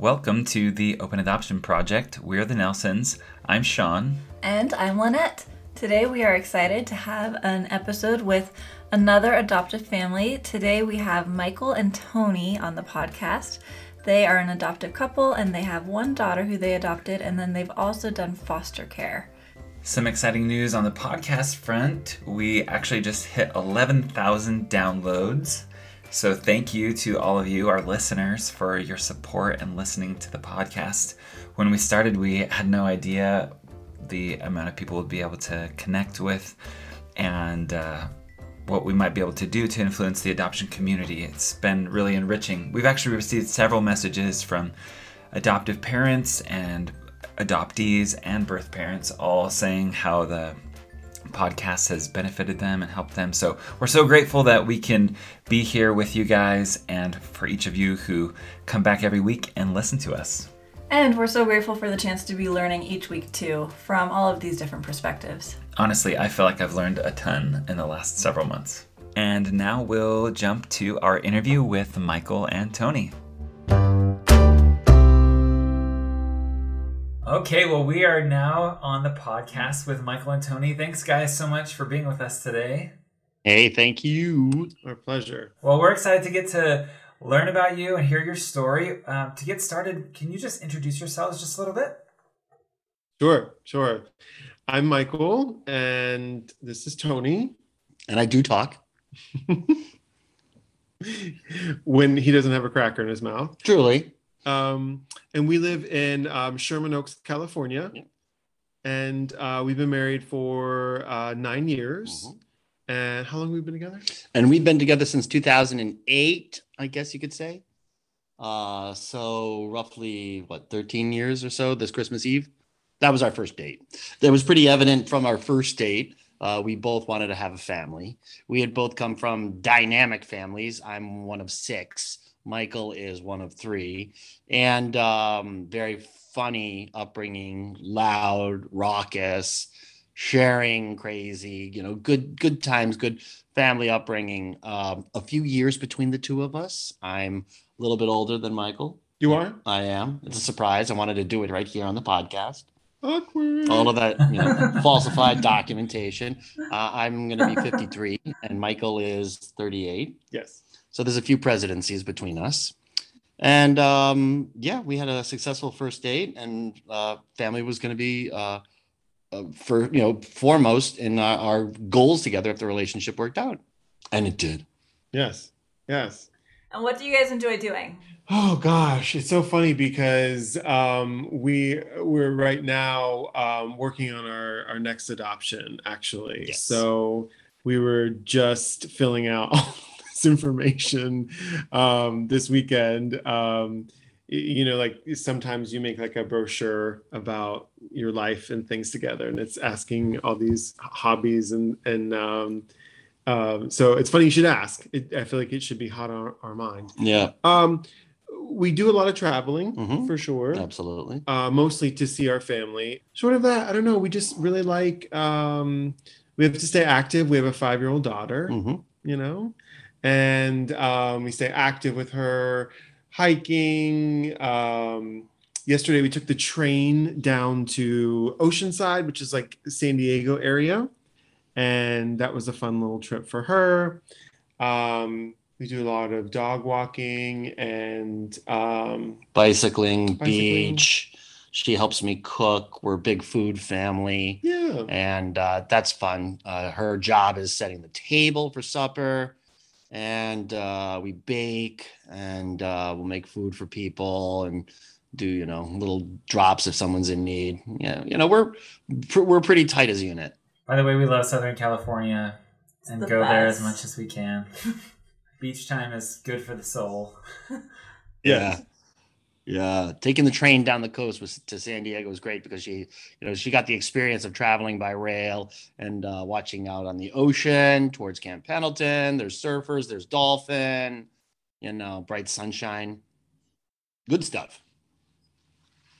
Welcome to the Open Adoption Project. We're the Nelsons. I'm Sean. And I'm Lynette. Today we are excited to have an episode with another adoptive family. Today we have Michael and Tony on the podcast. They are an adoptive couple and they have one daughter who they adopted, and then they've also done foster care. Some exciting news on the podcast front. We actually just hit 11,000 downloads. So, thank you to all of you, our listeners, for your support and listening to the podcast. When we started, we had no idea the amount of people would be able to connect with and uh, what we might be able to do to influence the adoption community. It's been really enriching. We've actually received several messages from adoptive parents and adoptees and birth parents all saying how the podcast has benefited them and helped them. So we're so grateful that we can be here with you guys and for each of you who come back every week and listen to us. And we're so grateful for the chance to be learning each week too from all of these different perspectives. Honestly, I feel like I've learned a ton in the last several months. And now we'll jump to our interview with Michael and Tony. Okay, well, we are now on the podcast with Michael and Tony. Thanks, guys, so much for being with us today. Hey, thank you. Our pleasure. Well, we're excited to get to learn about you and hear your story. Um, to get started, can you just introduce yourselves just a little bit? Sure, sure. I'm Michael, and this is Tony. And I do talk. when he doesn't have a cracker in his mouth. Truly. Um, and we live in um, Sherman Oaks, California. Yeah. And uh, we've been married for uh, nine years. Mhm. And how long have we been together? And we've been together since 2008, I guess you could say. Uh, so roughly what 13 years or so this Christmas Eve. That was our first date. That was pretty evident from our first date. Uh, we both wanted to have a family. We had both come from dynamic families. I'm one of six. Michael is one of three, and um, very funny upbringing, loud, raucous, sharing, crazy. You know, good good times, good family upbringing. Um, a few years between the two of us. I'm a little bit older than Michael. You are? I am. It's a surprise. I wanted to do it right here on the podcast. Awkward. All of that, you know, falsified documentation. Uh, I'm going to be 53, and Michael is 38. Yes. So there's a few presidencies between us. And um, yeah, we had a successful first date, and uh, family was going to be uh, uh, for you know foremost in our, our goals together if the relationship worked out, and it did. Yes. Yes. And what do you guys enjoy doing? Oh gosh, it's so funny because um, we we're right now um, working on our our next adoption actually. Yes. So we were just filling out all this information um, this weekend. Um, you know, like sometimes you make like a brochure about your life and things together, and it's asking all these hobbies and and um, um, so it's funny you should ask. It, I feel like it should be hot on our mind. Yeah, Um, we do a lot of traveling Mhm. for sure. absolutely. Uh, mostly to see our family. Sort of that. I don't know. We just really like. Um, we have to stay active. We have a five-year-old daughter. hmm You know, and um, we stay active with her, hiking. Um, yesterday we took the train down to Oceanside, which is like San Diego area, and that was a fun little trip for her. Um, we do a lot of dog walking and um, Bicycling, Bicycling. beach. She helps me cook. We're a big food family. yeah, and uh, that's fun. Uh, her job is setting the table for supper, and uh, we bake, and uh, we'll make food for people, and do you know little drops if someone's in need. Yeah, you know we're pr- we're pretty tight as a unit. By the way, we love Southern California and the go there as much as we can. Beach time is good for the soul. yes. Yeah, taking the train down the coast was to San Diego was great because she, you know, she got the experience of traveling by rail and uh, watching out on the ocean towards Camp Pendleton. There's surfers, there's dolphin, you know, bright sunshine, good stuff.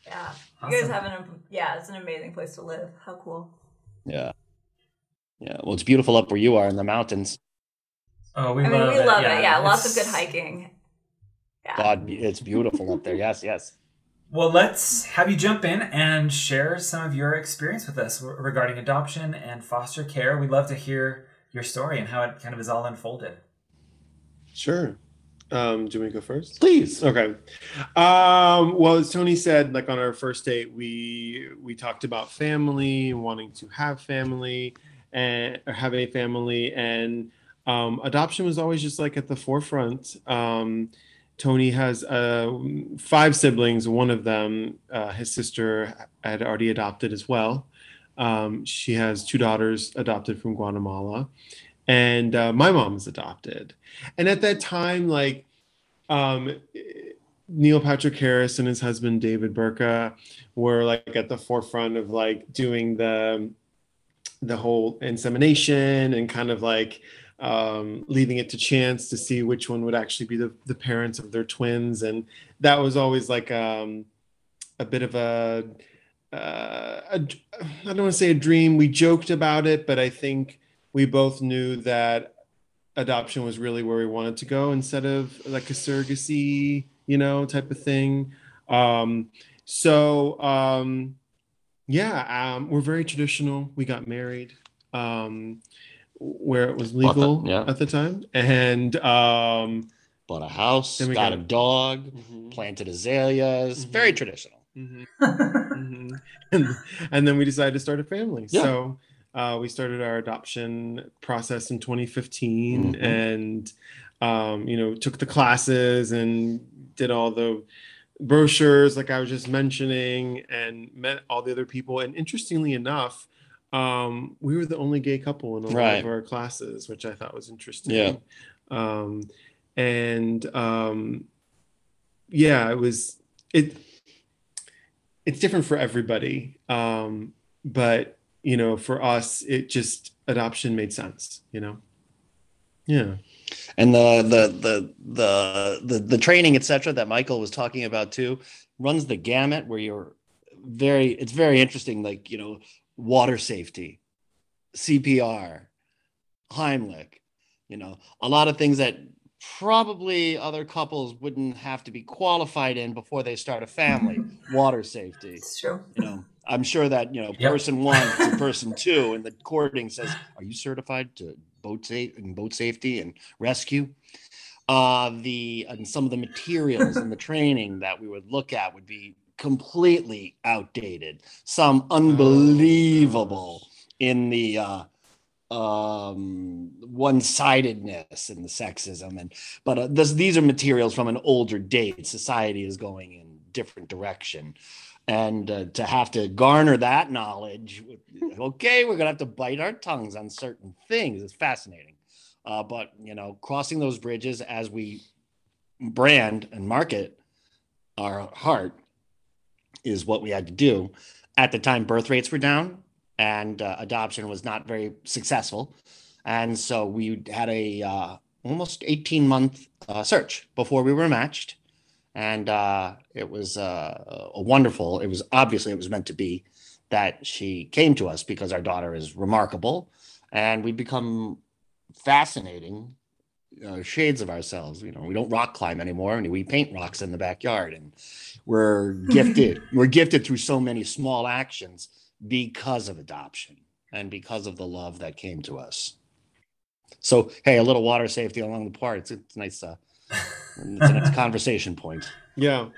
Yeah. Awesome. You guys have an yeah, it's an amazing place to live. How cool. Yeah, yeah. Well, it's beautiful up where you are in the mountains. Oh, we I mean, love we it. love it. Yeah, lots of good hiking. Yeah. God, it's beautiful up there. Yes, yes. Well, let's have you jump in and share some of your experience with us regarding adoption and foster care. We'd love to hear your story and how it kind of is all unfolded. Sure. Um, do we go first? Please. Okay. Um, well, as Tony said, like on our first date, we we talked about family, wanting to have family, and or have a family, and um, adoption was always just like at the forefront. Um, Tony has uh, five siblings. One of them, uh, his sister, had already adopted as well. Um, she has two daughters adopted from Guatemala, and uh, my mom is adopted. And at that time, like um, Neil Patrick Harris and his husband David Burtka were like at the forefront of like doing the the whole insemination and kind of like um, leaving it to chance to see which one would actually be the, the parents of their twins. And that was always like um, a bit of a, uh, a, I don't want to say a dream. We joked about it, but I think we both knew that adoption was really where we wanted to go instead of like a surrogacy, you know, type of thing. Um, so, um, yeah, um, we're very traditional. We got married. Um, where it was legal yeah. at the time, and um, bought a house, Then got got- a dog, Mhm. planted azaleas. Mhm. Very traditional. mhm, mhm. and, and then we decided to start a family. Yeah. So uh, we started our adoption process in 2015, Mhm. and um, you know took the classes and did all the brochures like I was just mentioning, and met all the other people. And interestingly enough. Um, we were the only gay couple in a lot Right. of our classes, which I thought was interesting. Yeah. Um, and um, yeah, it was it. It's different for everybody, um, but you know, for us, it just adoption made sense. You know, yeah. and the the the the the, the training etc that michael was talking about too runs the gamut where you're very it's very interesting like you know water safety cpr heimlich you know a lot of things that probably other couples wouldn't have to be qualified in before they start a family water safety It's true. you know i'm sure that you know Yep. person one to person two and the courting says are you certified to boat safe and boat safety and rescue uh the and some of the materials and the training that we would look at would be completely outdated some unbelievable in the uh um one-sidedness and the sexism and but uh, this, these are materials from an older date. Society is going in different direction. And uh, to have to garner that knowledge okay we're gonna have to bite our tongues on certain things. It's fascinating. Uh, but you know crossing those bridges as we brand and market our heart is what we had to do. At the time birth rates were down and uh, adoption was not very successful. And so we had a uh, almost 18 month uh, search before we were matched. And uh, it was uh, a wonderful. It was obviously it was meant to be that she came to us because our daughter is remarkable, and we become fascinating uh, shades of ourselves. You know, we don't rock climb anymore, and we paint rocks in the backyard, and we're gifted. we're gifted through so many small actions because of adoption and because of the love that came to us. So, hey, a little water safety along the parts. It's it's nice. Uh, it's a nice conversation point. Yeah.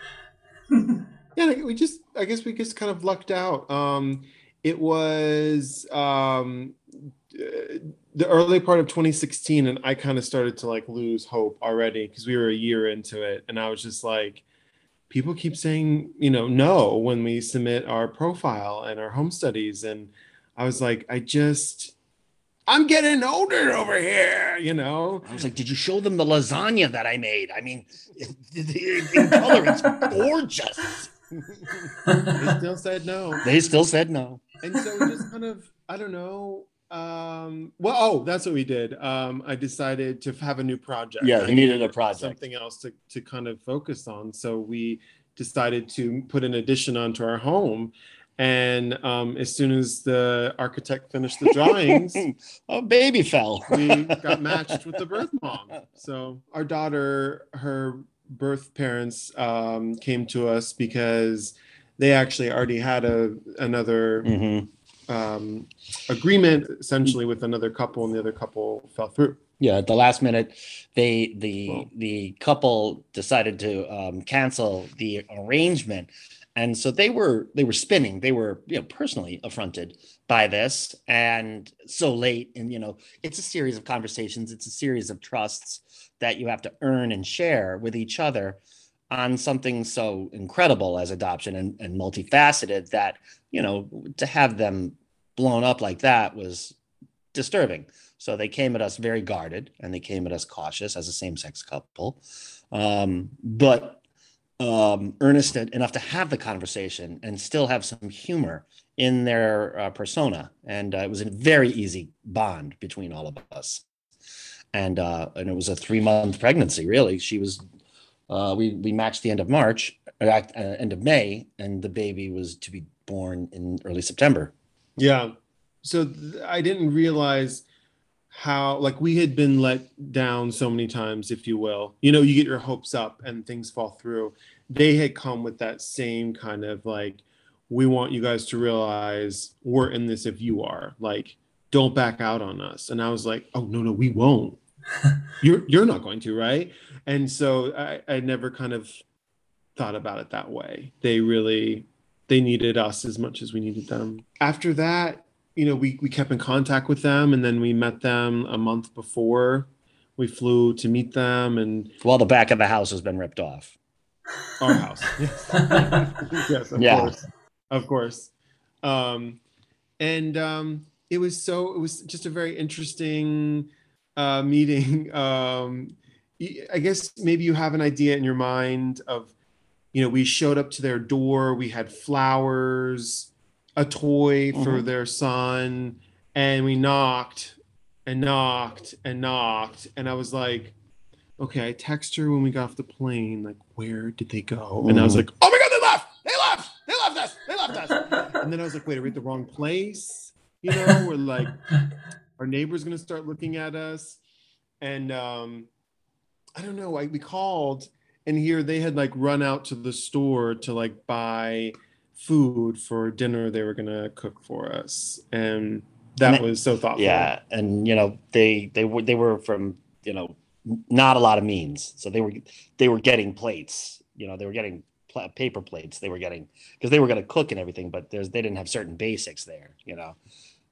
yeah, we just I guess we just kind of lucked out. Um it was um the early part of 2016 and I kind of started to like lose hope already because we were a year into it and I was just like people keep saying, you know, no when we submit our profile and our home studies and I was like I just I'm getting older over here, you know. I was like, "Did you show them the lasagna that I made? I mean, in color, it's gorgeous." They still said no. They still said no. and so just kind of i don't know um well oh that's what we did um i decided to have a new project Yeah, I needed a project. something else to, to kind of focus on so we decided to put an addition onto our home and um as soon as the architect finished the drawings a baby fell. we got matched with the birth mom so our daughter her birth parents um, came to us because they actually already had a another Mhm. Um, agreement essentially with another couple, and the other couple fell through. Yeah, at the last minute, they the Well- the couple decided to um, cancel the arrangement, and so they were they were spinning. They were you know personally affronted by this, and so late. And you know, it's a series of conversations. It's a series of trusts that you have to earn and share with each other on something so incredible as adoption and, and multifaceted that you know to have them blown up like that was disturbing. So they came at us very guarded and they came at us cautious as a same sex couple, um, but um, earnest enough to have the conversation and still have some humor in their uh, persona. And uh, it was a very easy bond between all of us. And uh, and it was a three month pregnancy. Really, she was. Uh, we we matched the end of March, uh, act- uh, end of May, and the baby was to be born in early September. Yeah. So th- I didn't realize how like we had been let down so many times, if you will. You know, you get your hopes up and things fall through. They had come with that same kind of like, we want you guys to realize we're in this if you are. Like, don't back out on us. And I was like, oh no, no, we won't. you're you're not going to, right? And so I, I never kind of thought about it that way. They really they needed us as much as we needed them. After that, you know, we, we kept in contact with them and then we met them a month before. We flew to meet them and While the back of the house has been ripped off. our house. yes, yes of Yeah. course. Of course. Um, and um, it was so, it was just a very interesting uh, meeting. Um, y- I guess maybe you have an idea in your mind of, you know, we showed up to their door, we had flowers, a toy for Mhm. their son, and we knocked and knocked and knocked. And I was like, okay, I text her when we got off the plane, like, where did they go? And I was like, oh my God, they left! They left! They left us! They left us! And then I was like, wait, are we at the wrong place? You know, we're like, our neighbor's gonna start looking at us. And um, I don't know, I, we called and here they had like run out to the store to like buy food for dinner they were gonna cook for us. And that And was so thoughtful. Yeah, and you know they they were they were from you know not a lot of means, so they were they were getting plates. You know they were getting pla- paper plates. They were getting because they were going to cook and everything, but there's they didn't have certain basics there. You know,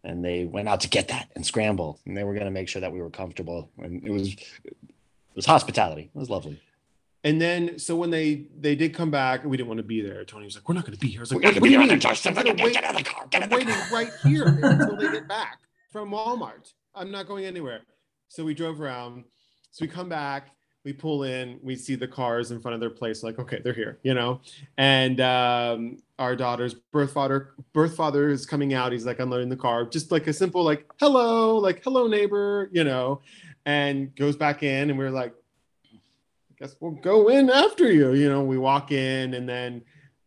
and they went out to get that and scramble, and they were going to make sure that we were comfortable. And it was it was hospitality. It was lovely. And then, so when they they did come back, we didn't want to be there. Tony was like, "We're not going to be here." I was like, We're "What do be you on the mean? I'm gonna Get out of the car. Get I'm out of the waiting car." right here until they get back from Walmart. I'm not going anywhere." So we drove around. So we come back. We pull in. We see the cars in front of their place. Like, okay, they're here, you know. And um, our daughter's birth father birth father is coming out. He's like unloading the car, just like a simple like hello, like hello neighbor, you know, and goes back in. And we're like, guess we'll go in after you. You know, we walk in, and then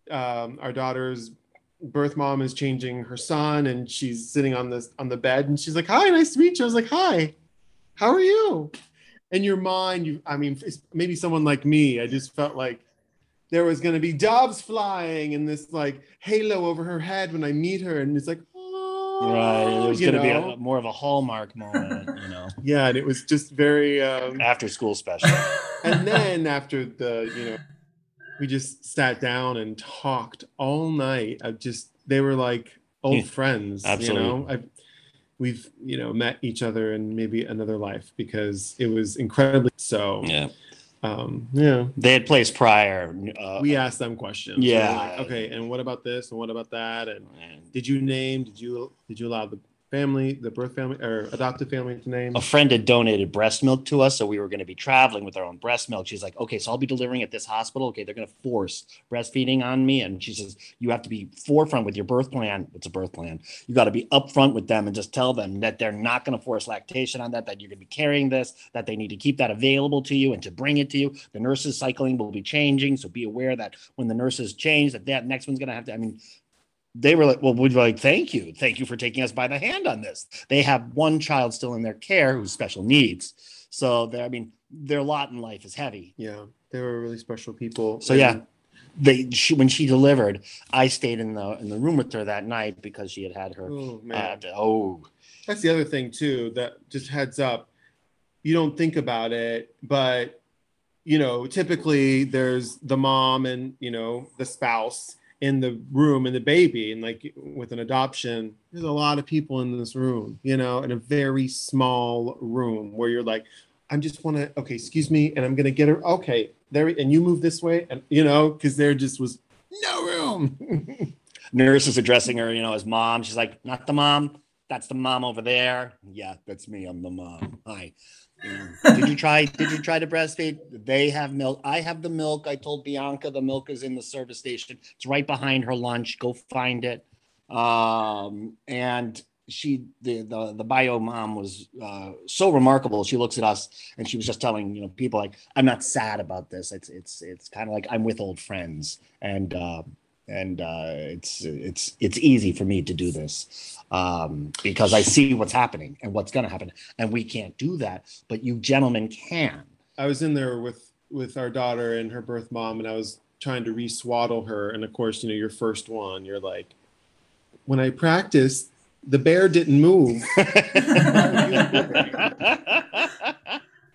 um, our daughter's birth mom is changing her son, and she's sitting on this on the bed, and she's like, "Hi, nice to meet you." I was like, "Hi, how are you?" In your mind, you, I mean, maybe someone like me, I just felt like there was going to be doves flying and this like halo over her head when I meet her, and it's like, Right, it was going to be a, more of a hallmark moment, you know, yeah, and it was just very. Um, after school special. and then after the you know we just sat down and talked all night i just they were like old Yeah, friends you know I, we've you know met each other in maybe another life because it was incredibly so Yeah. Um yeah They had placed prior. Uh, we asked them questions Yeah. like, okay and what about this and what about that and and did you name did you did you allow the family the birth family or adopted family to name a friend had donated breast milk to us, so we were going to be traveling with our own breast milk. She's like, "Okay, so I'll be delivering at this hospital. Okay, they're going to force breastfeeding on me." And she says, "You have to be forefront with your birth plan. It's a birth plan. You got to be upfront with them and just tell them that they're not going to force lactation on that. That you're going to be carrying this. That they need to keep that available to you and to bring it to you. The nurses cycling will be changing, so be aware that when the nurses change, that that next one's going to have to. I mean." They were like, well, we'd be like, thank you. Thank you for taking us by the hand on this. They have one child still in their care who's special needs. So, I mean, their lot in life is heavy. yeah they were really special people. So yeah, they she when she delivered, I stayed in the in the room with her that night because she had had her. Oh Uh, man, oh, that's the other thing too. That just heads up, you don't think about it, but you know, typically there's the mom and you know the spouse in the room and the baby, and like with an adoption, there's a lot of people in this room, you know, in a very small room where you're like, i'm just want to, okay, excuse me, and I'm gonna get her, okay, there, and you move this way, and you know, because there just was no room. nurse is addressing her, you know, as mom. She's like, not the mom. That's the mom over there. Yeah, that's me. I'm the mom. Hi. Did you try? Did you try to breastfeed? They have milk. I have the milk. I told Bianca the milk is in the service station. It's right behind her lunch. Go find it. Um, and she, the the the bio mom was uh, so remarkable. She looks at us and she was just telling you know people like, I'm not sad about this. It's it's it's kind of like I'm with old friends and. Uh, and uh, it's it's it's easy for me to do this um, because I see what's happening and what's going to happen, and we can't do that, but you gentlemen can. I was in there with with our daughter and her birth mom, and I was trying to re-swaddle her. And of course, you know, your first one, you're like, when I practiced, the bear didn't move,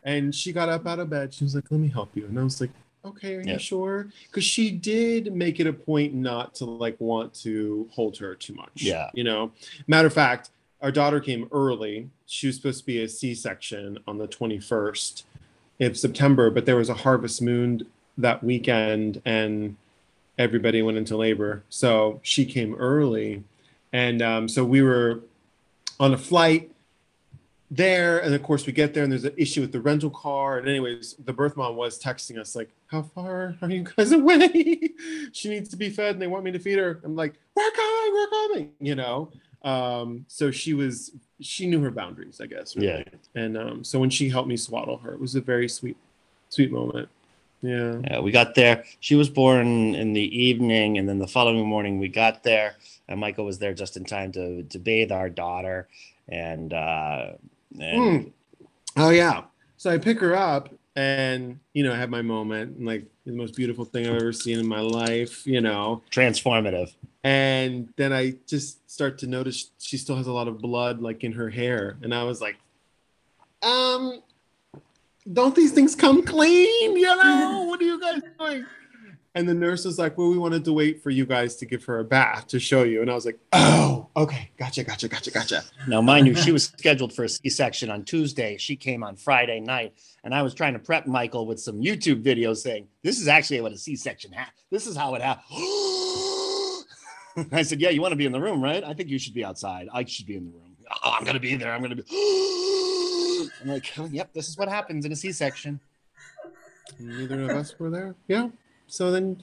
and she got up out of bed. She was like, "Let me help you," and I was like, "Okay, are Yeah. you sure?" Because she did make it a point not to like want to hold her too much. Yeah. you know. Matter of fact, our daughter came early. She was supposed to be a C-section on the 21st of September, but there was a harvest moon that weekend and everybody went into labor. So she came early. And um, so we were on a flight there. And of course, we get there and there's an issue with the rental car. And, anyways, the birth mom was texting us, like, How far are you guys away? she needs to be fed and they want me to feed her. I'm like, We're coming, we're coming, you know? Um, so she was, she knew her boundaries, I guess. really. Yeah. And um, so when she helped me swaddle her, it was a very sweet, sweet moment. Yeah. Yeah, we got there. She was born in the evening, and then the following morning we got there, and Michael was there just in time to to bathe our daughter, and uh, and Oh yeah. So I pick her up and you know I have my moment and like the most beautiful thing I've ever seen in my life, you know. transformative. And then I just start to notice she still has a lot of blood like in her hair. And I was like, um, don't these things come clean? You know, what are you guys doing? And the nurse was like, Well, we wanted to wait for you guys to give her a bath to show you. And I was like, Oh, okay, gotcha, gotcha, gotcha, gotcha. Now, mind you, she was scheduled for a C-section on Tuesday. She came on Friday night, and I was trying to prep Michael with some YouTube videos saying, "This is actually what a C-section ha This is how it happened." I said, "Yeah, you want to be in the room, right? I think you should be outside. I should be in the room. Oh, I'm gonna be there. I'm gonna be." I'm like, oh, "Yep, this is what happens in a C-section." neither of us were there yeah so then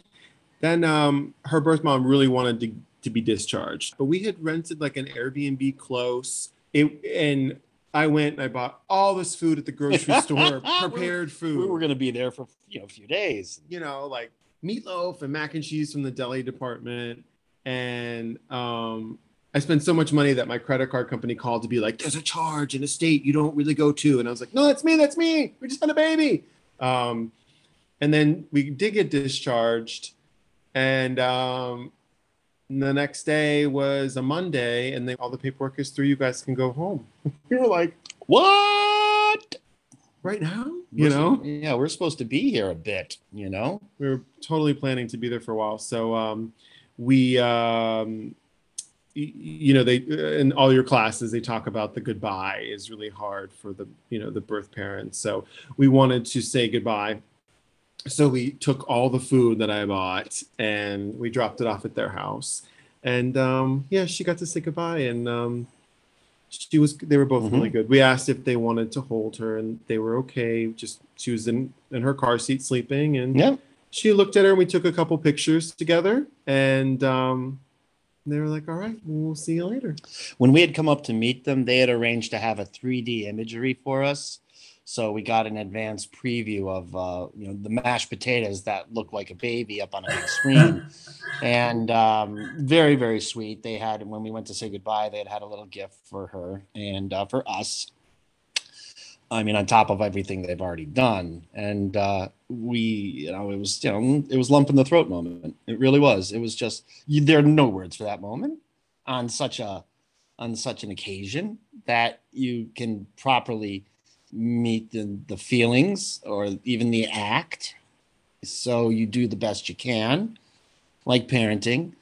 then um her birth mom really wanted to, to be discharged but we had rented like an airbnb close it and i went and i bought all this food at the grocery store prepared food We were gonna be there for you know a few days. you know like meatloaf and mac and cheese from the deli department and um I spent so much money that my credit card company called to be like, there's a charge in a state you don't really go to. And I was like, no, that's me. That's me. We just had a baby. Um, and then we did get discharged. And um, the next day was a Monday, and then all the paperwork is through. You guys can go home. we were like, What? right now? You We're- know? Yeah, we're supposed to be here a bit. You know. we were totally planning to be there for a while. So um, we, um, y- you know, they in all your classes they talk about the goodbye is really hard for the you know the birth parents. So we wanted to say goodbye. So we took all the food that I bought and we dropped it off at their house. And um, yeah, she got to say goodbye and. Um, she was they were both Mhm. really good we asked if they wanted to hold her and they were okay just she was in in her car seat sleeping and Yeah. she looked at her and we took a couple pictures together and um, they were like all right we'll see you later when we had come up to meet them, they had arranged to have a 3D imagery for us. So we got an advanced preview of uh, you know the mashed potatoes that look like a baby up on a big screen, and um, very very sweet. They had when we went to say goodbye, they had had a little gift for her and uh, for us. I mean, on top of everything they've already done. And uh, we, you know, it was, you know, it was lump in the throat moment. It really was. It was just, you, there are no words for that moment on such a, on such an occasion that you can properly meet the, the feelings or even the act. So you do the best you can, like parenting.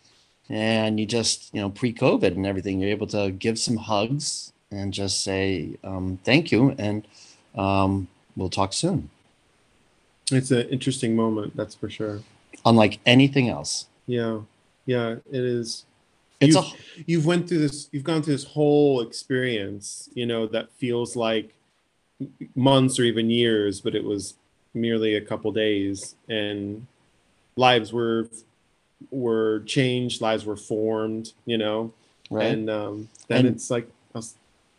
And you just, you know, pre COVID and everything, you're able to give some hugs and just say um, thank you. And um, we'll talk soon. It's an interesting moment, that's for sure. Unlike anything else. Yeah. Yeah, it is. It's you've, a you've went through this you've gone through this whole experience, you know, that feels like months or even years, but it was merely a couple days and lives were were changed, lives were formed, you know. right. And um then And- it's like I'll,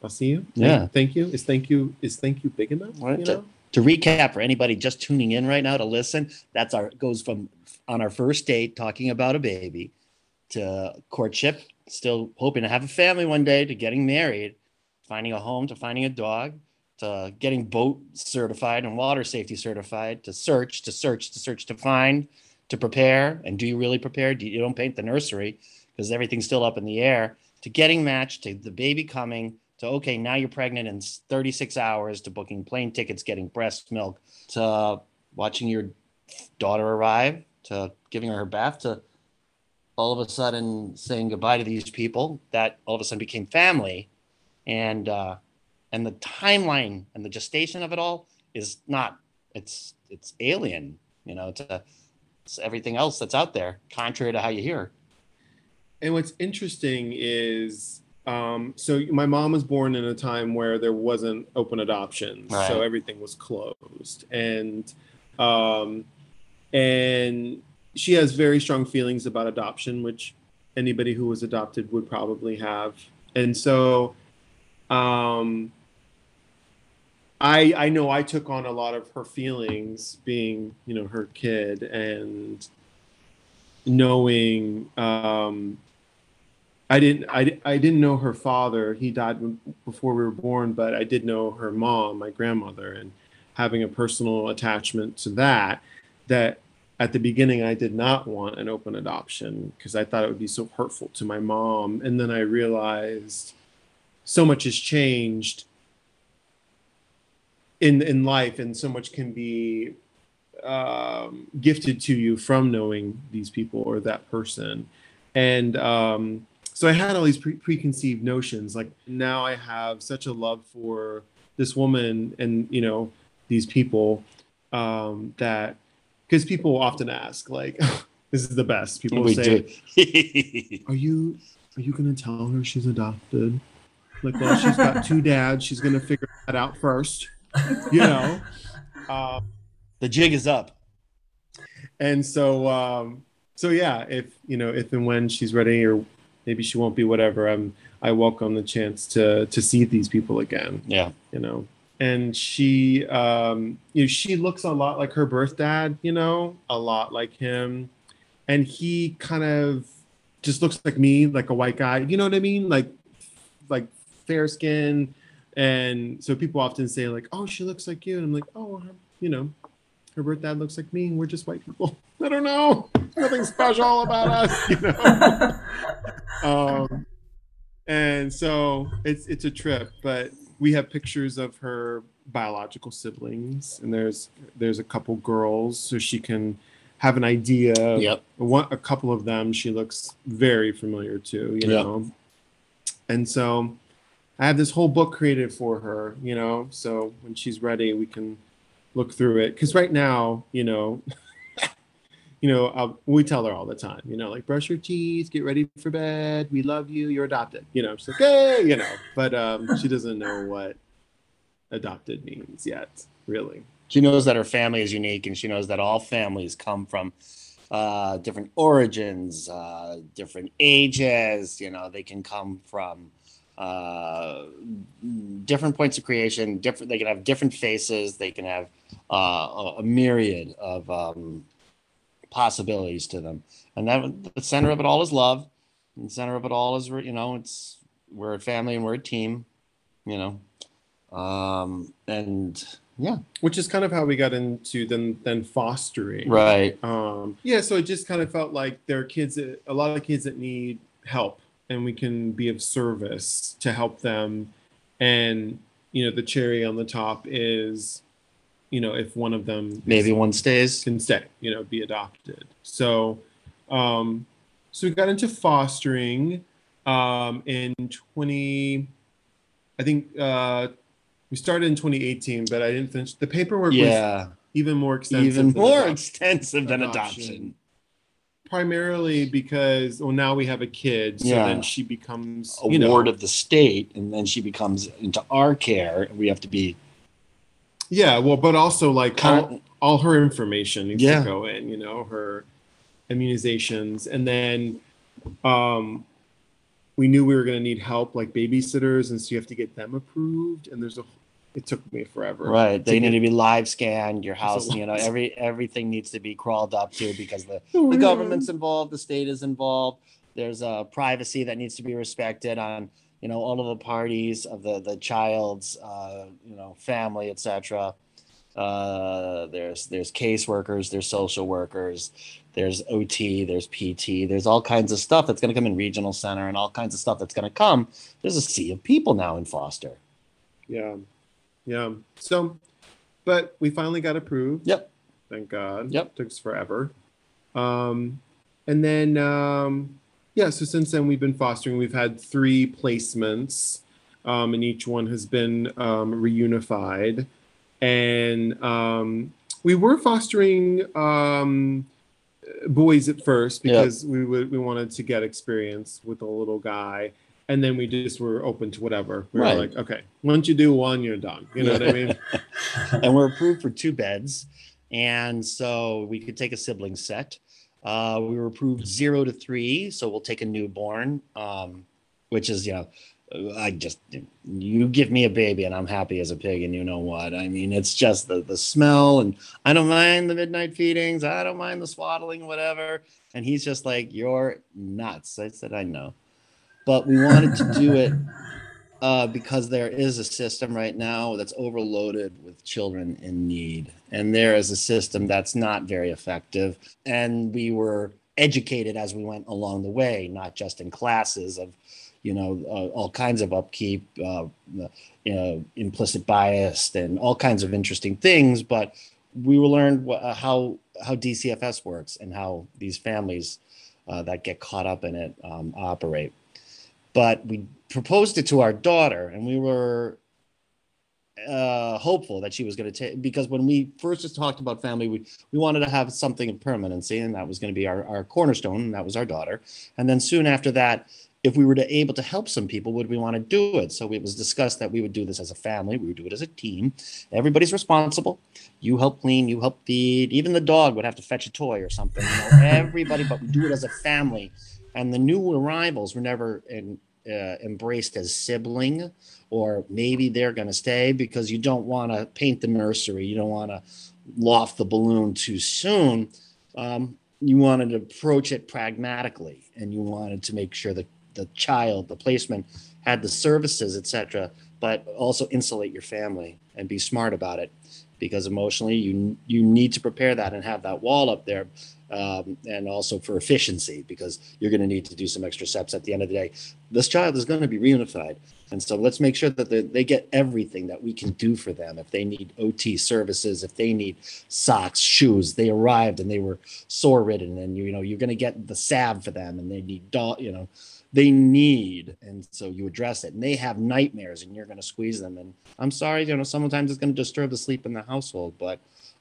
I'll see you. Yeah. Thank you. Is thank you is thank you big enough? Right. You know? to recap for anybody just tuning in right now to listen, that's our goes from on our first date talking about a baby to courtship, still hoping to have a family one day, to getting married, finding a home, to finding a dog, to getting boat certified and water safety certified, to search, to search, to search, to find, to prepare. And do you really prepare? Do you, you don't paint the nursery because everything's still up in the air. To getting matched, to the baby coming, to okay, now you're pregnant in 36 hours, to booking plane tickets, getting breast milk, to watching your daughter arrive, to giving her her bath, to all of a sudden saying goodbye to these people that all of a sudden became family, and uh, and the timeline and the gestation of it all is not it's it's alien, you know, to, everything else that's out there, contrary to how you hear. And what's interesting is, um, so my mom was born in a time where there wasn't open adoption, Right. so everything was closed, and um, and she has very strong feelings about adoption, which anybody who was adopted would probably have, and so. Um, I, I know I took on a lot of her feelings being, you know, her kid and knowing um, I didn't I, I didn't know her father. He died before we were born, but I did know her mom, my grandmother, and having a personal attachment to that. That at the beginning I did not want an open adoption because I thought it would be so hurtful to my mom, and then I realized so much has changed in in life, and so much can be um, gifted to you from knowing these people or that person. And um, so I had all these pre- preconceived notions. Like now I have such a love for this woman and, you know, these people um, that, because people often ask, like, this is the best. People We say, are you are you gonna tell her she's adopted like well she's got two dads she's gonna figure that out first you know? Um, the jig is up. and so um so yeah if you know if and when she's ready or maybe she won't be whatever i'm i welcome the chance to to see these people again. Yeah. you know? And she um you know she looks a lot like her birth dad you know a lot like him. And he kind of just looks like me like a white guy. You know what i mean? Like like fair skin and so people often say like oh she looks like you. And i'm like oh her, you know her birth dad looks like me and we're just white people. I don't know. Nothing special about us you know? Um and so it's it's a trip but we have pictures of her biological siblings and there's there's a couple girls so she can have an idea Yep. one a couple of them she looks very familiar to you know? And so i have this whole book created for her you know so when she's ready we can look through it because right now you know you know I'll, we tell her all the time you know like brush your teeth get ready for bed we love you you're adopted you know she's like hey you know but um she doesn't know what adopted means yet really She knows that her family is unique, and she knows that all families come from uh, different origins, uh, different ages. You know, they can come from uh, different points of creation. Different. They can have different faces. They can have uh, a, myriad of um, possibilities to them. And that the center of it all is love. And the center of it all is, you know, it's we're a family and we're a team. You know, Um, and yeah, which is kind of how we got into then then fostering. right. Um, yeah, so it just kind of felt like there are kids, that, a lot of kids that need help, and we can be of service to help them. And you know, the cherry on the top is, you know, if one of them Maybe one stays. can stay, you know, be adopted. So, um, so we got into fostering um, in 20, I think uh, we started in 2018, but I didn't finish. The paperwork was Yeah, even more extensive. even than more adoption, extensive than adoption. adoption. Primarily because, well, now we have a kid, so Yeah. then she becomes, A know, ward of the state, and then she becomes into our care. and We have to be yeah, well, but also like all, all her information needs Yeah. to go in, you know, her immunizations. And then um, we knew we were going to need help, like babysitters. And so you have to get them approved. And there's a, it took me forever. right. They to need to be live scanned. Your house, you know, every everything needs to be crawled up to because the the government's involved, the state is involved. There's a privacy that needs to be respected on you know all of the parties of the the child's uh, you know family, etc. Uh, there's there's caseworkers, there's social workers, there's OT, there's PT, there's all kinds of stuff that's going to come in regional center and all kinds of stuff that's going to come. There's a sea of people now in foster. Yeah. Yeah. So, but we finally got approved. Yep. Thank God. Yep. Took us forever. Um, and then, um, yeah, so since then we've been fostering. We've had three placements, um, and each one has been um, reunified. And um, we were fostering um, boys at first Yep. because we would we wanted to get experience with a little guy. And then we just were open to whatever. We Right. were like, okay, once you do one, you're done. You know what I mean? and we're approved for two beds. And so we could take a sibling set. Uh, we were approved zero to three, so we'll take a newborn, um, which is, you know, I just, you give me a baby and I'm happy as a pig. And you know what? I mean, it's just the, the smell, and I don't mind the midnight feedings. I don't mind the swaddling, whatever. And he's just like, You're nuts. I said, I know. But we wanted to do it uh, because there is a system right now that's overloaded with children in need. And there is a system that's not very effective. And we were educated as we went along the way, not just in classes of, you know, uh, all kinds of upkeep, uh, you know, implicit bias, and all kinds of interesting things. But we learned wh- uh, how how DCFS works and how these families uh, that get caught up in it um, operate but we proposed it to our daughter and we were uh, hopeful that she was going to take because when we first just talked about family we, we wanted to have something of permanency and that was going to be our, our cornerstone and that was our daughter. And then soon after that if we were to able to help some people would we want to do it? So it was discussed that we would do this as a family we would do it as a team. Everybody's responsible. You help clean you help feed. Even the dog would have to fetch a toy or something you know, everybody but we do it as a family and the new arrivals were never in, uh, embraced as sibling or maybe they're going to stay because you don't want to paint the nursery. You don't want to loft the balloon too soon. Um, you wanted to approach it pragmatically and you wanted to make sure that the child the placement had the services etc but also insulate your family and be smart about it because emotionally you you need to prepare that and have that wall up there um, and also for efficiency because you're going to need to do some extra steps at the end of the day. This child is going to be reunified and so let's make sure that they, they get everything that we can do for them. If they need ot services if they need socks shoes they arrived and they were sore ridden and you, know you're going to get the salve for them and they need doll you know they need and so you address it and they have nightmares and you're going to squeeze them and i'm sorry you know sometimes it's going to disturb the sleep in the household but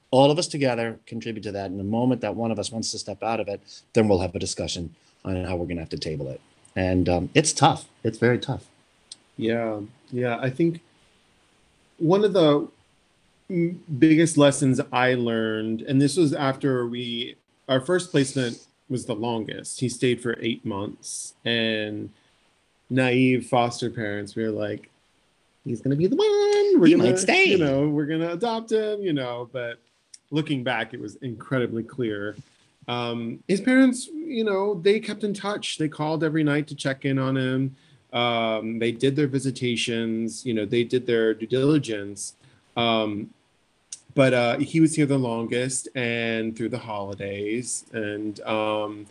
all of us together contribute to that and the moment that one of us wants to step out of it then we'll have a discussion on how we're going to have to table it. And um, it's tough. It's very tough. Yeah, yeah. I think one of the biggest lessons I learned, and this was after we, our first placement was the longest. He stayed for eight months, and naive foster parents, we were like, he's gonna be the one. We're He gonna, might stay. You know, we're gonna adopt him. You know, but looking back, it was incredibly clear. Um, his parents, you know, they kept in touch. They called every night to check in on him. Um, they did their visitations, you know, they did their due diligence. Um, but uh, he was here the longest and through the holidays. And um,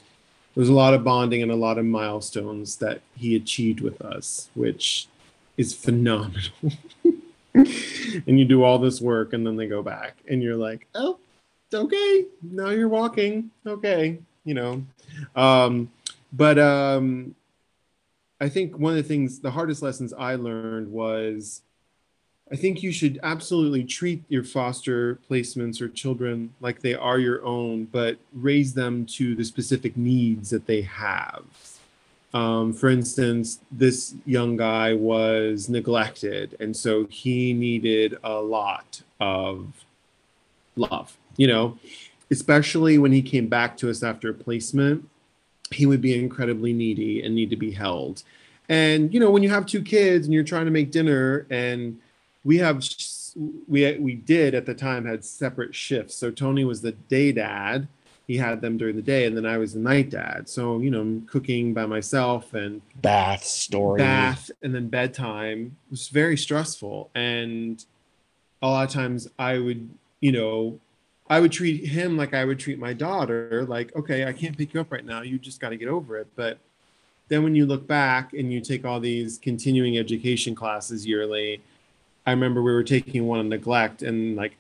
there was a lot of bonding and a lot of milestones that he achieved with us, which is phenomenal. and you do all this work and then they go back and you're like, oh, okay, now you're walking. Okay, you know. Um, but um, I think one of the things, the hardest lessons I learned was I think you should absolutely treat your foster placements or children like they are your own, but raise them to the specific needs that they have. Um, for instance, this young guy was neglected, and so he needed a lot of love, you know, especially when he came back to us after a placement. He would be incredibly needy and need to be held. And, you know, when you have two kids and you're trying to make dinner and we have we we did at the time had separate shifts. So Tony was the day dad. He had them during the day, and then I was the night dad. So you know, I'm cooking by myself and bath story, bath, and then bedtime it was very stressful. And a lot of times I would, you know, I would treat him like I would treat my daughter. Like, okay, I can't pick you up right now. You just got to get over it. But then when you look back and you take all these continuing education classes yearly I remember we were taking one on neglect, and like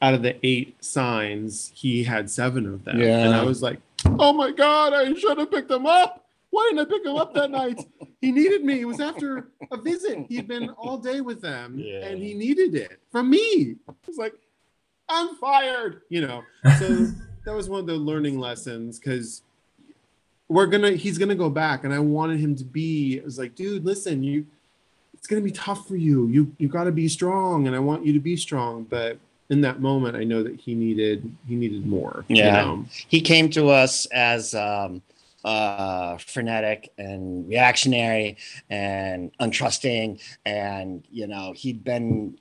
out of the eight signs, he had seven of them. Yeah. And I was like, oh my God, I should have picked him up. Why didn't I pick him up that night? He needed me. It was after a visit. He'd been all day with them yeah. and he needed it from me. It was like, I'm fired, you know. So that was one of the learning lessons because we're gonna he's gonna go back and I wanted him to be it was like, dude, listen, you it's going to be tough for you. You you got to be strong, and I want you to be strong. But in that moment, I know that he needed he needed more. Yeah, you know? he came to us as um, uh, frenetic and reactionary and untrusting, and you know he'd been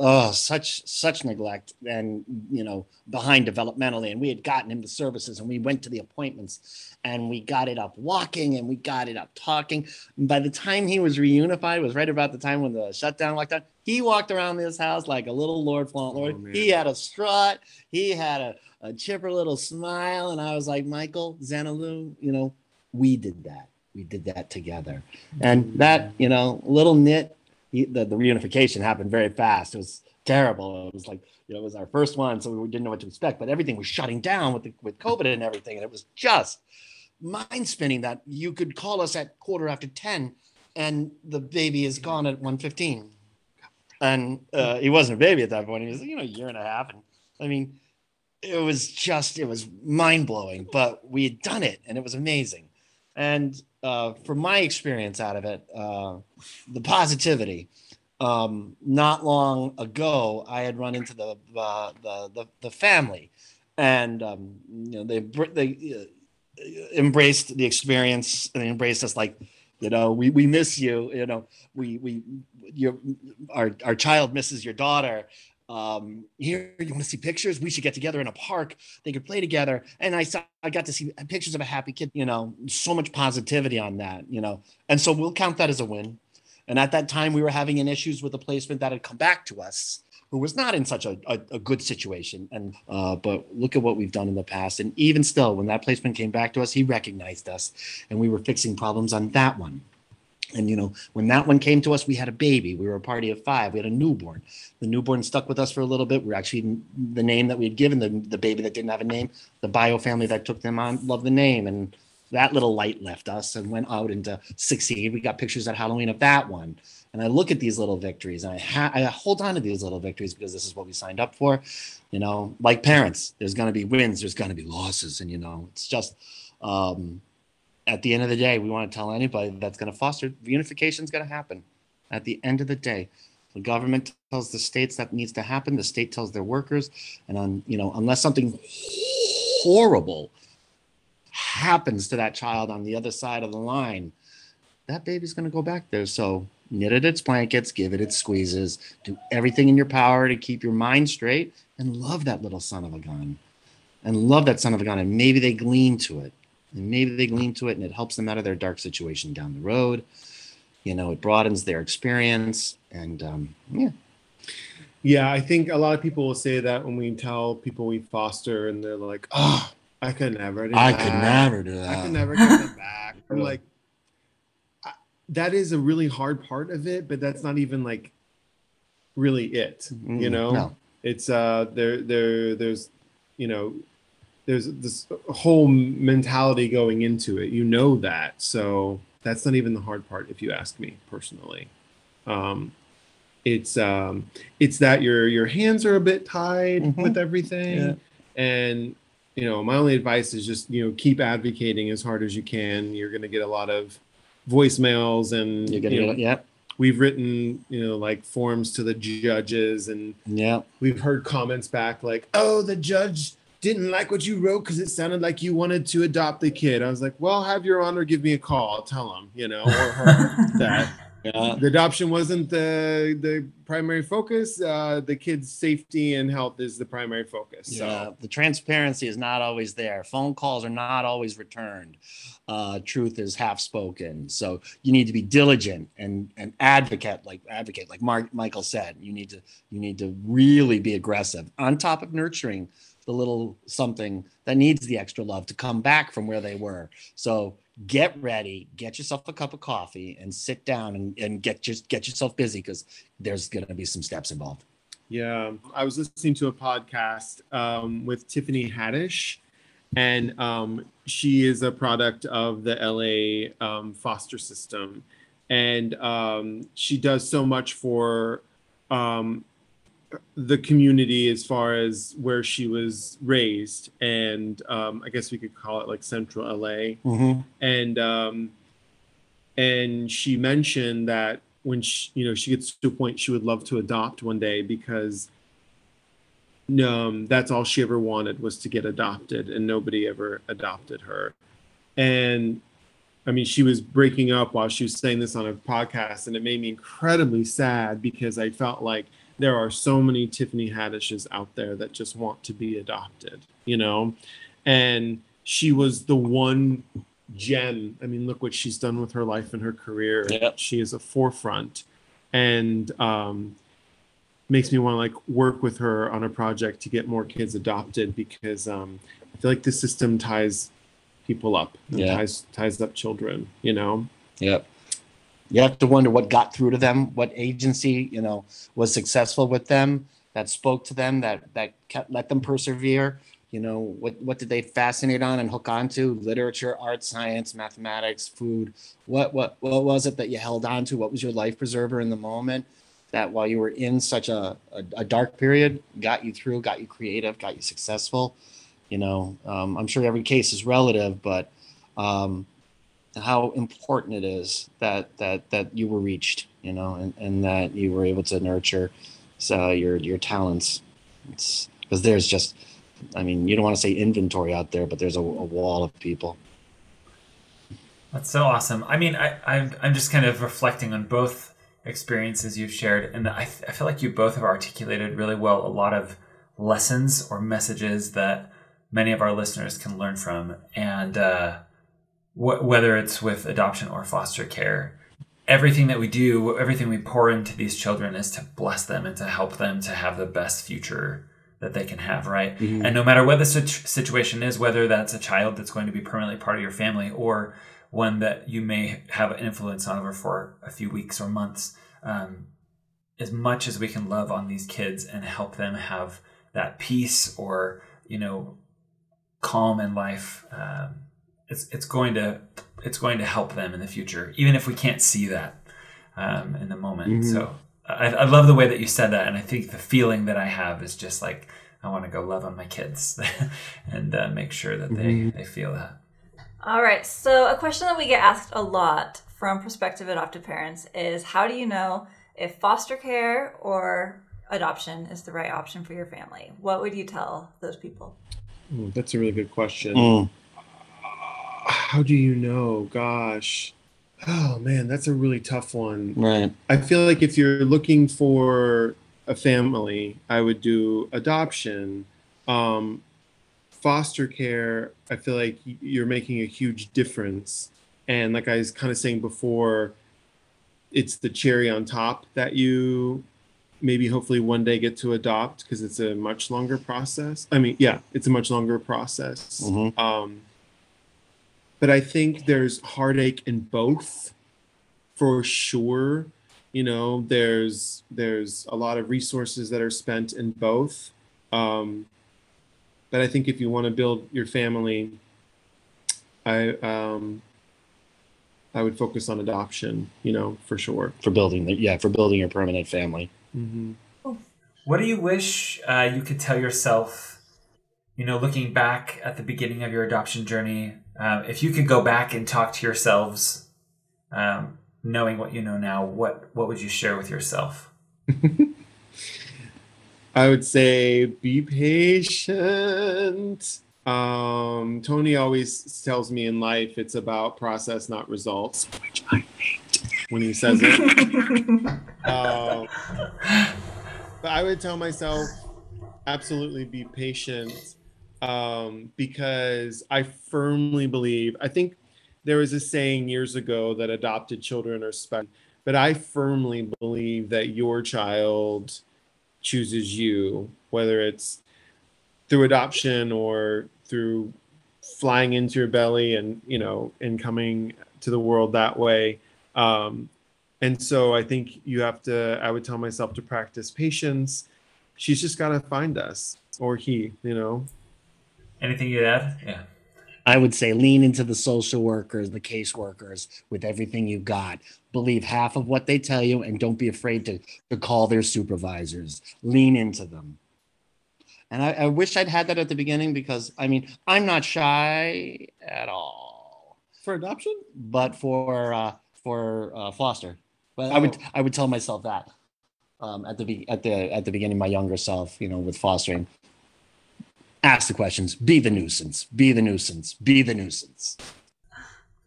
oh such such neglect and you know behind developmentally, and we had gotten him the services, and we went to the appointments, and we got it up walking, and we got it up talking. And by the time he was reunified, was right about the time when the shutdown lockdown. He walked around this house like a little Lord Fauntleroy. Oh, he had a strut. He had a a chipper little smile. And I was like, Michael Xanalu, you know, we did that. We did that together. And mm-hmm. that, you know, little knit, the, the reunification happened very fast. It was terrible. It was like, you know, it was our first one, so we didn't know what to expect, but everything was shutting down with the, with COVID and everything. And it was just mind spinning that you could call us at quarter after 10 and the baby is gone at 115. And uh, he wasn't a baby at that point. He was, you know, a year and a half. And I mean, it was just it was mind blowing, but we had done it and it was amazing. And uh, from my experience out of it, uh, the positivity. Um, not long ago, I had run into the uh, the, the, the family, and um, you know they they embraced the experience and embraced us like you know we, we miss you you know we we your our, our child misses your daughter. Um, here you want to see pictures? We should get together in a park. They could play together. And i saw i got to see pictures of a happy kid you know so much positivity on that you know. And so we'll count that as a win. And at that time we were having an issues with a placement that had come back to us who was not in such a, a, a good situation and uh, but look at what we've done in the past and even still when that placement came back to us he recognized us and we were fixing problems on that one and you know, when that one came to us, we had a baby. We were a party of five. We had a newborn. The newborn stuck with us for a little bit. We are actually the name that we had given the the baby that didn't have a name. The bio family that took them on loved the name, and that little light left us and went out into succeed. We got pictures at Halloween of that one. And I look at these little victories and I, ha- I hold on to these little victories because this is what we signed up for. You know, like parents, there's going to be wins, there's going to be losses, and you know, it's just um, at the end of the day, we want to tell anybody that's going to foster reunification is going to happen. At the end of the day, the government tells the states that needs to happen. The state tells their workers, and on you know, unless something horrible happens to that child on the other side of the line, that baby's going to go back there. So knit it its blankets, give it its squeezes, do everything in your power to keep your mind straight, and love that little son of a gun, and love that son of a gun, and maybe they glean to it and maybe they glean to it and it helps them out of their dark situation down the road You know, it broadens their experience, and um, yeah, Yeah, I think a lot of people will say that when we tell people we foster, and they're like, "Oh, I could never do I that. I could never do that. I could never get them back." I'm like, that is a really hard part of it, but that's not even like really it. You Mm, know, no. it's uh, there, there, there's, you know, there's this whole mentality going into it. You know that, so that's not even the hard part, if you ask me personally. Um, it's um, it's that your your hands are a bit tied Mhm. with everything, Yeah. and you know, my only advice is just you know keep advocating as hard as you can. You're going to get a lot of voicemails, and You're gonna, you know, yeah, we've written you know like forms to the judges and yeah, we've heard comments back like, "Oh, the judge didn't like what you wrote because it sounded like you wanted to adopt the kid." I was like, "Well, have your honor give me a call. I'll tell him, you know, or her that yeah. the adoption wasn't the the primary focus. Uh, the kid's safety and health is the primary focus." Yeah, So, the transparency is not always there. Phone calls are not always returned. Uh, truth is half spoken. So you need to be diligent and and advocate, like advocate, like Mark Michael said. You need to you need to really be aggressive on top of nurturing the little something that needs the extra love to come back from where they were. So get ready, get yourself a cup of coffee, and sit down and, and get just get yourself busy because there's going to be some steps involved. yeah, I was listening to a podcast um, with Tiffany Haddish, and um, she is a product of the LA um, foster system, and um, she does so much for um, the community as far as where she was raised, and um, I guess we could call it like Central LA. Mm-hmm. and um, and she mentioned that when she, you know she gets to a point she would love to adopt one day because um, that's all she ever wanted was to get adopted and nobody ever adopted her and i mean she was breaking up while she was saying this on a podcast and it made me incredibly sad because i felt like there are so many tiffany haddishes out there that just want to be adopted you know and she was the one gem i mean look what she's done with her life and her career Yep. she is a forefront and um, makes me want to like work with her on a project to get more kids adopted because um, I feel like the system ties people up, and Yeah. ties ties up children. You know, Yep. You have to wonder what got through to them, what agency, you know, was successful with them, that spoke to them, that that kept let them persevere. You know, what what did they fascinate on and hook onto? Literature, art, science, mathematics, food. What what what was it that you held on to? What was your life preserver in the moment? That while you were in such a, a, a dark period, got you through, got you creative, got you successful. You know, um, I'm sure every case is relative, but um, how important it is that that that you were reached you know and, and that you were able to nurture so your your talents because there's just i mean you don't want to say inventory out there but there's a, a wall of people That's so awesome. I mean, I, I'm, I'm just kind of reflecting on both experiences you've shared, and I, I feel like you both have articulated really well a lot of lessons or messages that many of our listeners can learn from. And uh, wh- whether it's with adoption or foster care, everything that we do, everything we pour into these children is to bless them and to help them to have the best future that they can have, right? And no matter what the situ- situation is, whether that's a child that's going to be permanently part of your family or one that you may have an influence on over for a few weeks or months, um, as much as we can love on these kids and help them have that peace or you know calm in life, um, it's it's going to it's going to help them in the future, even if we can't see that um, in the moment. Mhm. So I, I love the way that you said that, and I think the feeling that I have is just like I want to go love on my kids and uh, make sure that they Mhm. they feel that. All right. So, a question that we get asked a lot from prospective adoptive parents is how do you know if foster care or adoption is the right option for your family? What would you tell those people? Ooh, that's a really good question. Mm, How do you know? Gosh, oh man, that's a really tough one. right I feel like if you're looking for a family, I would do adoption. Um, foster care, I feel like you're making a huge difference. And like I was kind of saying before, it's the cherry on top that you maybe hopefully one day get to adopt because it's a much longer process. I mean, yeah, it's a much longer process. Mhm. Um, but I think there's heartache in both for sure. You know, there's there's a lot of resources that are spent in both. Um, but I think if you want to build your family, I um, I would focus on adoption. You know, for sure. for building the, yeah for building your permanent family Mm-hmm. What do you wish uh, you could tell yourself, you know, looking back at the beginning of your adoption journey? Uh, if you could go back and talk to yourselves, um, knowing what you know now, what what would you share with yourself? I would say be patient. Um, Tony always tells me in life it's about process, not results, which I hate when he says it. Um, but I would tell myself absolutely be patient um, because I firmly believe, I think there was a saying years ago that adopted children are special, but I firmly believe that your child chooses you, whether it's through adoption or through flying into your belly and, you know, and coming to the world that way. Um, and so I think you have to, I would tell myself to practice patience. She's just got to find us or he, you know. Anything you'd add? Yeah. i would say lean into the social workers the caseworkers with everything you've got. Believe half of what they tell you and don't be afraid to, to call their supervisors. Lean into them. And I, I wish i'd had that at the beginning because i mean i'm not shy at all. For adoption? but for uh, for uh, foster. But i would i would tell myself that um, at the be- at the at the beginning my younger self you know with fostering ask the questions be the nuisance be the nuisance be the nuisance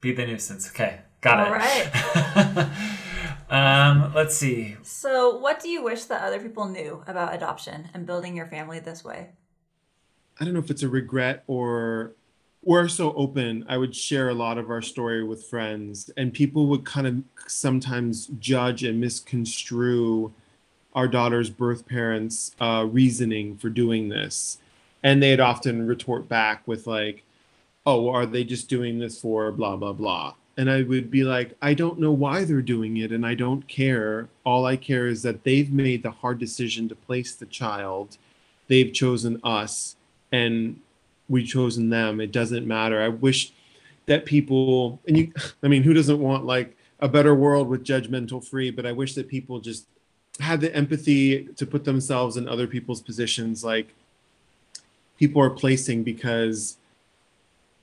Be the nuisance. Okay, got it. All right. um, let's see. So, what do you wish that other people knew about adoption and building your family this way? I don't know if it's a regret or we're so open. I would share a lot of our story with friends, and people would kind of sometimes judge and misconstrue our daughter's birth parents' uh, reasoning for doing this. And they'd often retort back with, like, oh, are they just doing this for blah, blah, blah? And I would be like, I don't know why they're doing it, and I don't care. All I care is that they've made the hard decision to place the child. They've chosen us and we've chosen them. It doesn't matter. I wish that people and you I mean, who doesn't want like a better world with judgmental free, but I wish that people just had the empathy to put themselves in other people's positions like people are placing because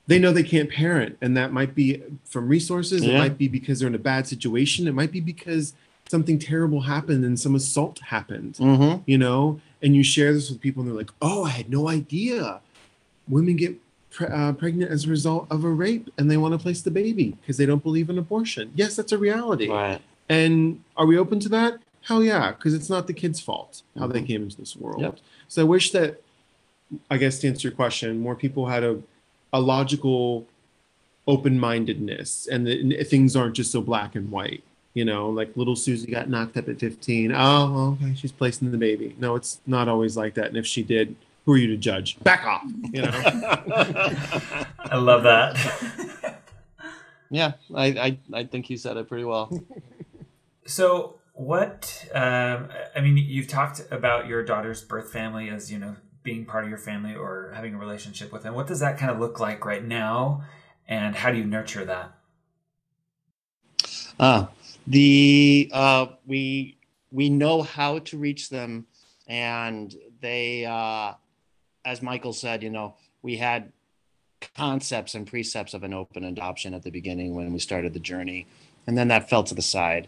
they know they can't parent and that might be from resources it might be because they're in a bad situation it might be because something terrible happened and some assault happened mm-hmm. you know? And you share this with people and they're like oh i had no idea women get pre- uh, pregnant as a result of a rape and they want to place the baby because they don't believe in abortion. Yes that's a reality. Right. And are we open to that? Hell yeah because it's not the kid's fault how they Mhm. came into this world. Yep. so i wish that i guess to answer your question more people had a, a logical open-mindedness and that things aren't just so black and white you know like little susie got knocked up at 15 oh okay she's placing the baby. No it's not always like that. And if she did who are you to judge? Back off you know? I love that. yeah I, I i think you said it pretty well. So, what? Um, I mean, you've talked about your daughter's birth family as you know being part of your family or having a relationship with them. What does that kind of look like right now, and how do you nurture that? Uh, the uh, we we know how to reach them, and they, uh, as Michael said, you know, we had concepts and precepts of an open adoption at the beginning when we started the journey, and then that fell to the side.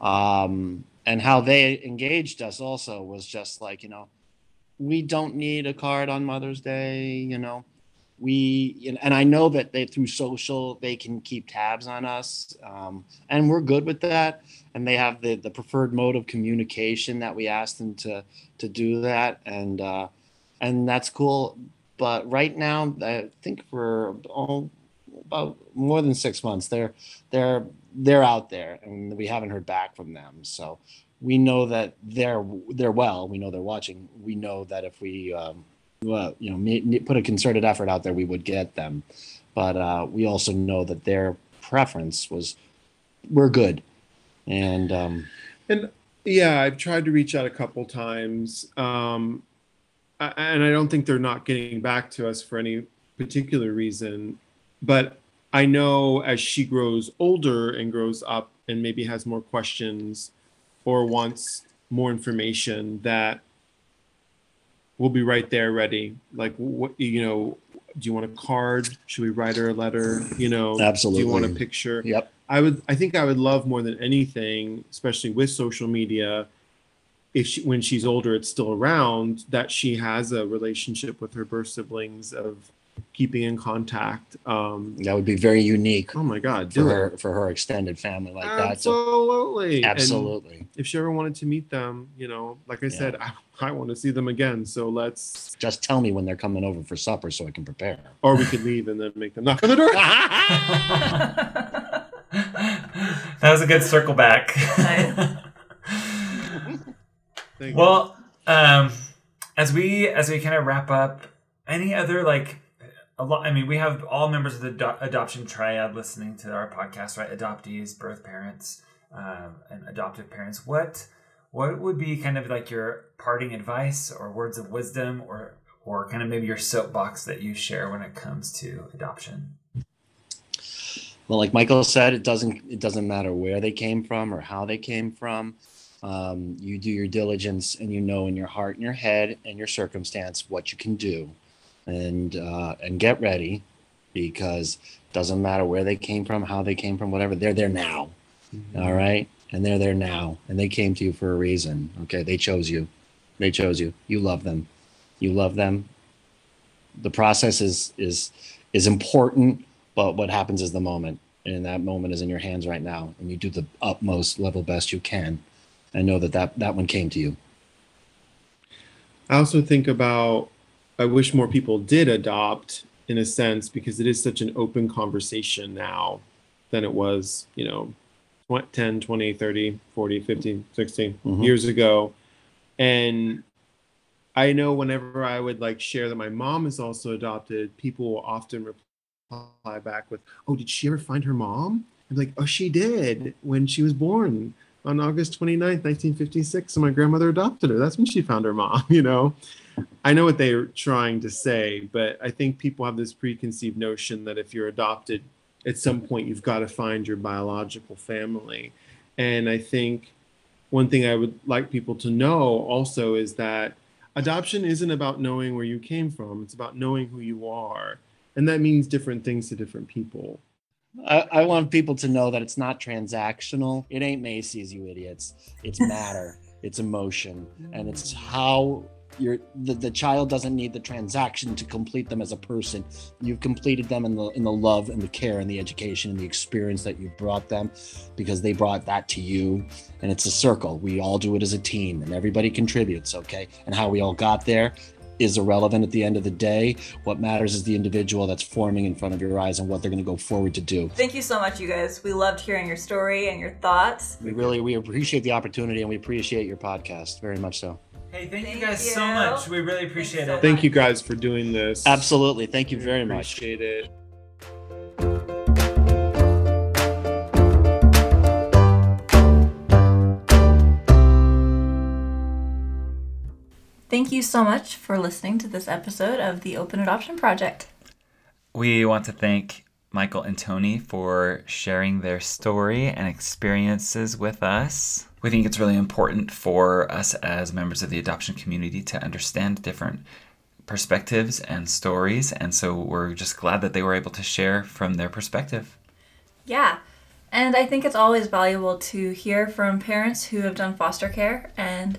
Um, and how they engaged us also was just like, you know, we don't need a card on Mother's Day, you know we and I know that they through social they can keep tabs on us, um, and we're good with that. And they have the the preferred mode of communication that we asked them to to do that, and uh, and that's cool. But right now, I think we're all about more than six months. They're they're they're out there, and we haven't heard back from them. So we know that they're they're well. We know they're watching. We know that if we um, well, you know put a concerted effort out there, we would get them. But uh, we also know that their preference was we're good, and um, and yeah, I've tried to reach out a couple times, um, and I don't think they're not getting back to us for any particular reason. But I know as she grows older and grows up and maybe has more questions or wants more information, that we'll be right there ready. Like, what, you know, do you want a card? Should we write her a letter? You know, absolutely. Do you want a picture? Yep. I would I think I would love more than anything, especially with social media, if she, when she's older, it's still around that she has a relationship with her birth siblings of keeping in contact. Um, that would be very unique. Oh my God, for her for her extended family like absolutely. that. Absolutely, absolutely. if she ever wanted to meet them, you know, like I yeah. said, I, I want to see them again. So let's just tell me when they're coming over for supper so I can prepare. Or we could leave and then make them knock on the door. that was a good circle back. well, um, as we as we kind of wrap up, any other like a lot? I mean, we have all members of the do- adoption triad listening to our podcast, right? Adoptees, birth parents, um, and adoptive parents. What what would be kind of like your parting advice or words of wisdom, or or kind of maybe your soapbox that you share when it comes to adoption? well like michael said it doesn't it doesn't matter where they came from or how they came from um, you do your diligence and you know in your heart and your head and your circumstance what you can do and uh, and get ready because it doesn't matter where they came from how they came from whatever they're there now. Mm-hmm. all right? And they're there now. And they came to you for a reason. Okay? They chose you. They chose you. You love them. You love them. The process is is is important but what happens is the moment, and that moment is in your hands right now, and you do the utmost level best you can, and know that that, that one came to you. I also think about, I wish more people did adopt in a sense because it is such an open conversation now than it was, you know, 10, 20, 30, 40, 50, 60 mm-hmm. years ago. And I know whenever I would like share that my mom is also adopted, people will often reply back with, "Oh, did she ever find her mom?" I'm like, "Oh, she did when she was born on August 29th, 1956, and my grandmother adopted her. That's when she found her mom." You know, I know what they're trying to say, but I think people have this preconceived notion that if you're adopted, at some point you've got to find your biological family, and I think one thing I would like people to know also is that adoption isn't about knowing where you came from; it's about knowing who you are and that means different things to different people. I, I, want people to know that it's not transactional. It ain't Macy's, you idiots. It's matter, it's emotion, and it's how you're the, the child doesn't need the transaction to complete them as a person. You've completed them in the in the love and the care and the education and the experience that you brought them because they brought that to you. And it's a circle. We all do it as a team and everybody contributes, okay? And how we all got there is irrelevant at the end of the day. What matters is the individual that's forming in front of your eyes and what they're going to go forward to do. Thank you so much, you guys. We loved hearing your story and your thoughts. We really we appreciate the opportunity and we appreciate your podcast very much so. Hey, thank, thank you guys you. so much. We really appreciate it. thank you guys for doing this. Absolutely. Thank you very much. Appreciate it. Thank you so much for listening to this episode of the Open Adoption Project. We want to thank Michael and Tony for sharing their story and experiences with us. We think it's really important for us as members of the adoption community to understand different perspectives and stories, and so we're just glad that they were able to share from their perspective. Yeah. And I think it's always valuable to hear from parents who have done foster care and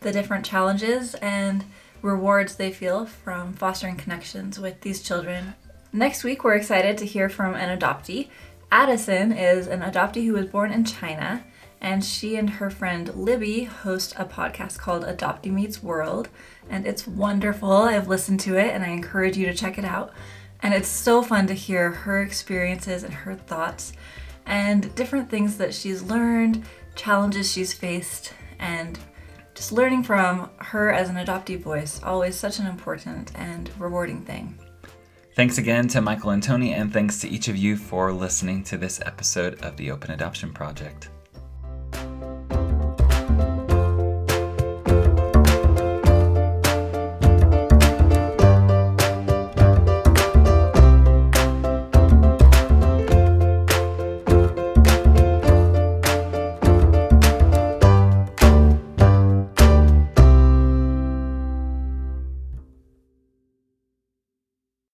the different challenges and rewards they feel from fostering connections with these children. Next week, we're excited to hear from an adoptee. Addison is an adoptee who was born in China, and she and her friend Libby host a podcast called Adoptee Meets World, and it's wonderful. I've listened to it and I encourage you to check it out. And it's so fun to hear her experiences and her thoughts and different things that she's learned, challenges she's faced, and just learning from her as an adoptee voice, always such an important and rewarding thing. Thanks again to Michael and Tony, and thanks to each of you for listening to this episode of the Open Adoption Project.